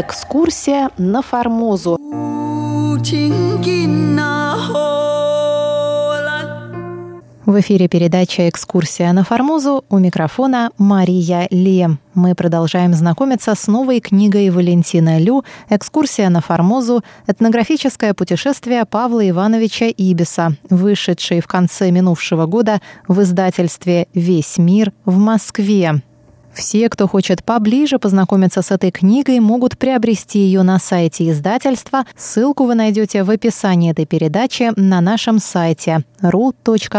Экскурсия на Формозу. В эфире передача «Экскурсия на Формозу» у микрофона Мария Ли. Мы продолжаем знакомиться с новой книгой Валентина Лю «Экскурсия на Формозу. Этнографическое путешествие Павла Ивановича Ибиса», вышедшей в конце минувшего года в издательстве «Весь мир» в Москве. Все, кто хочет поближе познакомиться с этой книгой, могут приобрести ее на сайте издательства. Ссылку вы найдете в описании этой передачи на нашем сайте ru.rti.org.tw.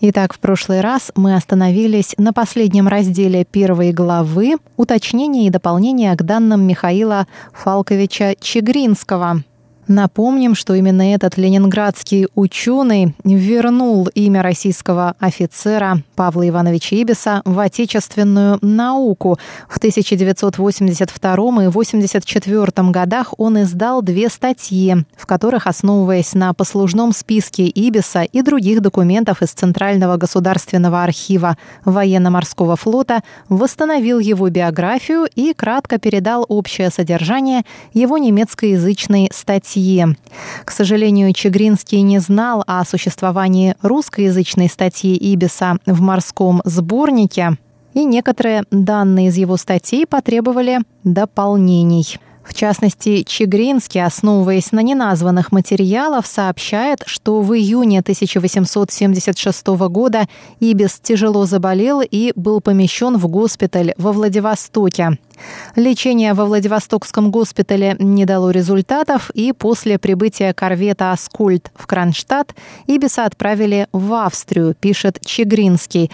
Итак, в прошлый раз мы остановились на последнем разделе первой главы «Уточнение и дополнение к данным Михаила Фалковича Чегринского». Напомним, что именно этот ленинградский ученый вернул имя российского офицера Павла Ивановича Ибиса в отечественную науку. В 1982 и 1984 годах он издал две статьи, в которых, основываясь на послужном списке Ибиса и других документов из Центрального государственного архива военно-морского флота, восстановил его биографию и кратко передал общее содержание его немецкоязычной статьи статье. К сожалению, Чегринский не знал о существовании русскоязычной статьи Ибиса в морском сборнике, и некоторые данные из его статей потребовали дополнений. В частности, Чегринский, основываясь на неназванных материалах, сообщает, что в июне 1876 года Ибис тяжело заболел и был помещен в госпиталь во Владивостоке. Лечение во Владивостокском госпитале не дало результатов, и после прибытия корвета «Аскольд» в Кронштадт Ибиса отправили в Австрию, пишет Чегринский.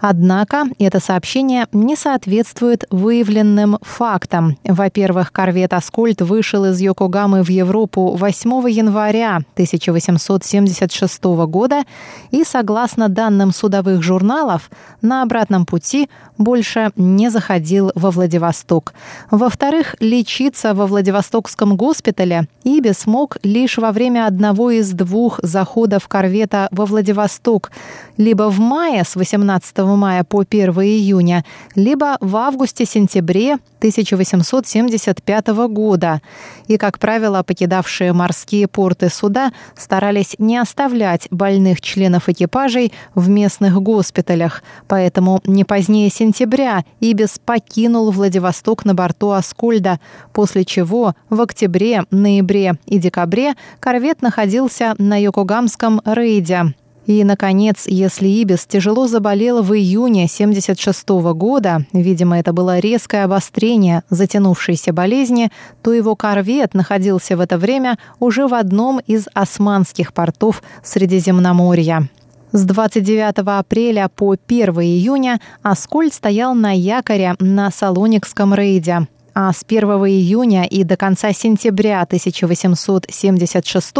Однако это сообщение не соответствует выявленным фактам. Во-первых, корвет «Аскольд» вышел из Йокогамы в Европу 8 января 1876 года и, согласно данным судовых журналов, на обратном пути больше не заходил во Владивосток. Во-вторых, лечиться во Владивостокском госпитале Иби смог лишь во время одного из двух заходов корвета во Владивосток, либо в мае с 18 мая по 1 июня, либо в августе-сентябре 1875 года. И, как правило, покидавшие морские порты суда старались не оставлять больных членов экипажей в местных госпиталях, поэтому не позднее сентября Ибис покинул Владивосток на борту Аскольда, после чего в октябре, ноябре и декабре корвет находился на Йокогамском рейде. И, наконец, если Ибис тяжело заболел в июне 1976 года, видимо, это было резкое обострение затянувшейся болезни, то его корвет находился в это время уже в одном из османских портов Средиземноморья. С 29 апреля по 1 июня Аскольд стоял на якоре на Салоникском рейде а с 1 июня и до конца сентября 1876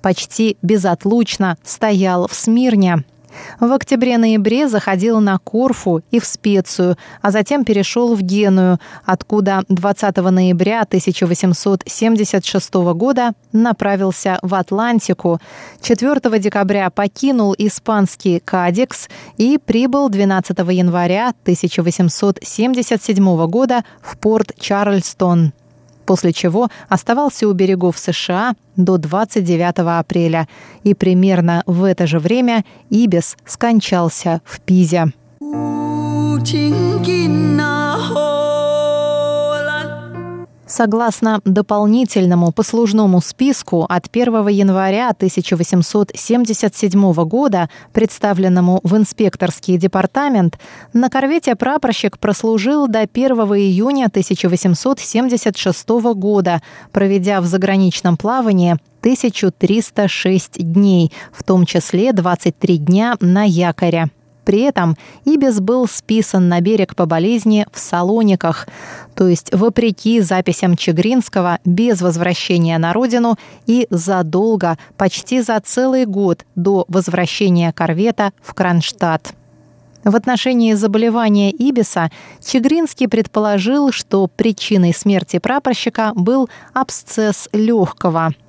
почти безотлучно стоял в Смирне. В октябре-ноябре заходил на Корфу и в Специю, а затем перешел в Геную, откуда 20 ноября 1876 года направился в Атлантику. 4 декабря покинул испанский Кадекс и прибыл 12 января 1877 года в порт Чарльстон после чего оставался у берегов США до 29 апреля, и примерно в это же время Ибис скончался в Пизе. Согласно дополнительному послужному списку от 1 января 1877 года, представленному в инспекторский департамент, на корвете прапорщик прослужил до 1 июня 1876 года, проведя в заграничном плавании 1306 дней, в том числе 23 дня на якоре. При этом Ибис был списан на берег по болезни в Салониках, то есть вопреки записям Чегринского, без возвращения на родину и задолго, почти за целый год до возвращения корвета в Кронштадт. В отношении заболевания Ибиса Чегринский предположил, что причиной смерти прапорщика был абсцесс легкого –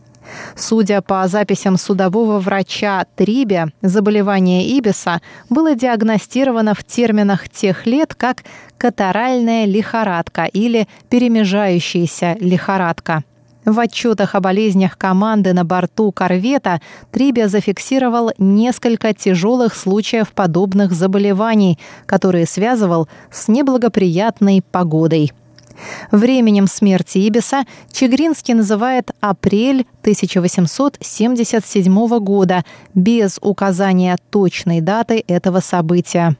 Судя по записям судового врача Трибе, заболевание Ибиса было диагностировано в терминах тех лет как катаральная лихорадка или перемежающаяся лихорадка. В отчетах о болезнях команды на борту корвета Трибе зафиксировал несколько тяжелых случаев подобных заболеваний, которые связывал с неблагоприятной погодой. Временем смерти Ибиса Чегринский называет апрель 1877 года без указания точной даты этого события.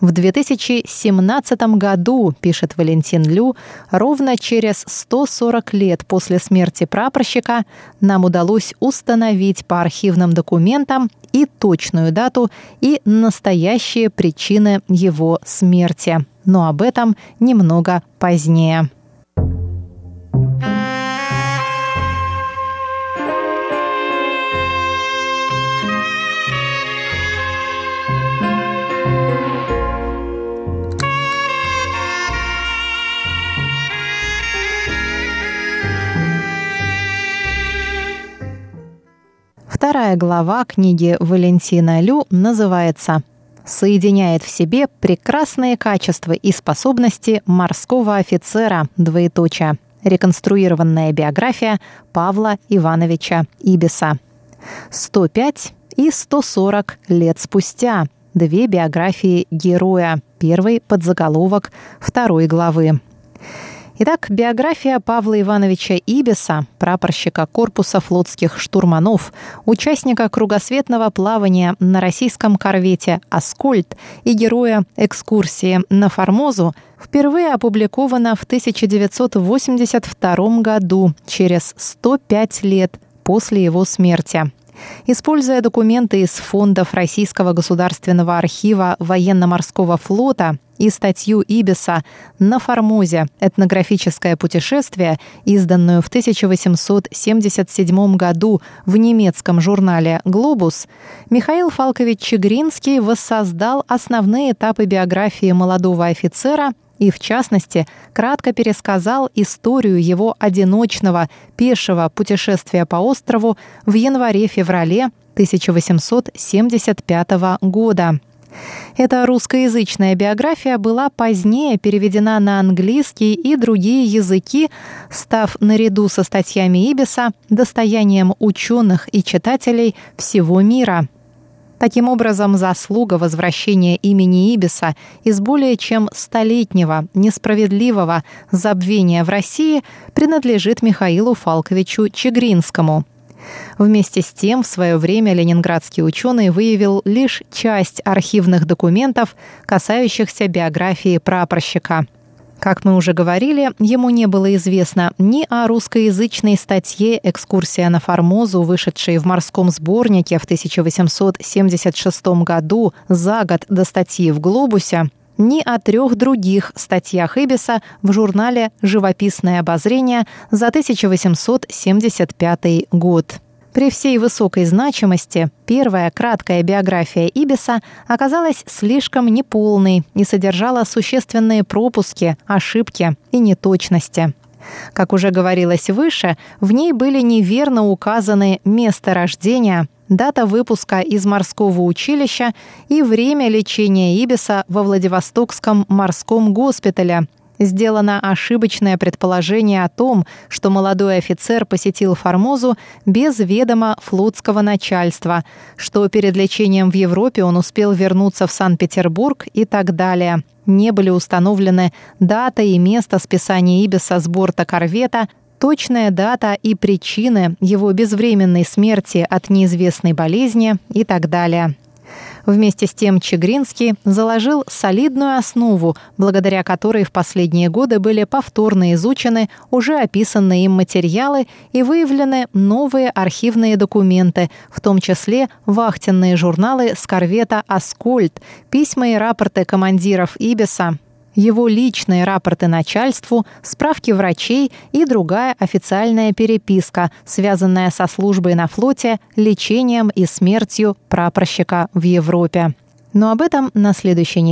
В 2017 году, пишет Валентин Лю, ровно через 140 лет после смерти прапорщика нам удалось установить по архивным документам и точную дату, и настоящие причины его смерти. Но об этом немного позднее. Вторая глава книги Валентина Лю называется «Соединяет в себе прекрасные качества и способности морского офицера, двоеточие. Реконструированная биография Павла Ивановича Ибиса». 105 и 140 лет спустя. Две биографии героя. Первый подзаголовок второй главы. Итак, биография Павла Ивановича Ибиса, прапорщика корпуса флотских штурманов, участника кругосветного плавания на российском корвете «Аскольд» и героя экскурсии на Формозу, впервые опубликована в 1982 году, через 105 лет после его смерти. Используя документы из фондов Российского государственного архива военно-морского флота и статью Ибиса «На Формозе. Этнографическое путешествие», изданную в 1877 году в немецком журнале «Глобус», Михаил Фалкович Чегринский воссоздал основные этапы биографии молодого офицера и, в частности, кратко пересказал историю его одиночного пешего путешествия по острову в январе-феврале 1875 года. Эта русскоязычная биография была позднее переведена на английский и другие языки, став наряду со статьями Ибиса достоянием ученых и читателей всего мира – Таким образом, заслуга возвращения имени Ибиса из более чем столетнего несправедливого забвения в России принадлежит Михаилу Фалковичу Чегринскому. Вместе с тем, в свое время ленинградский ученый выявил лишь часть архивных документов, касающихся биографии прапорщика – как мы уже говорили, ему не было известно ни о русскоязычной статье «Экскурсия на Формозу», вышедшей в морском сборнике в 1876 году за год до статьи в «Глобусе», ни о трех других статьях Эбиса в журнале «Живописное обозрение» за 1875 год. При всей высокой значимости первая краткая биография Ибиса оказалась слишком неполной и содержала существенные пропуски, ошибки и неточности. Как уже говорилось выше, в ней были неверно указаны место рождения, дата выпуска из морского училища и время лечения Ибиса во Владивостокском морском госпитале – сделано ошибочное предположение о том, что молодой офицер посетил Формозу без ведома флотского начальства, что перед лечением в Европе он успел вернуться в Санкт-Петербург и так далее. Не были установлены дата и место списания Ибиса с борта корвета, точная дата и причины его безвременной смерти от неизвестной болезни и так далее. Вместе с тем Чегринский заложил солидную основу, благодаря которой в последние годы были повторно изучены уже описанные им материалы и выявлены новые архивные документы, в том числе вахтенные журналы с корвета «Аскольд», письма и рапорты командиров Ибиса, его личные рапорты начальству, справки врачей и другая официальная переписка, связанная со службой на флоте, лечением и смертью прапорщика в Европе. Но об этом на следующей неделе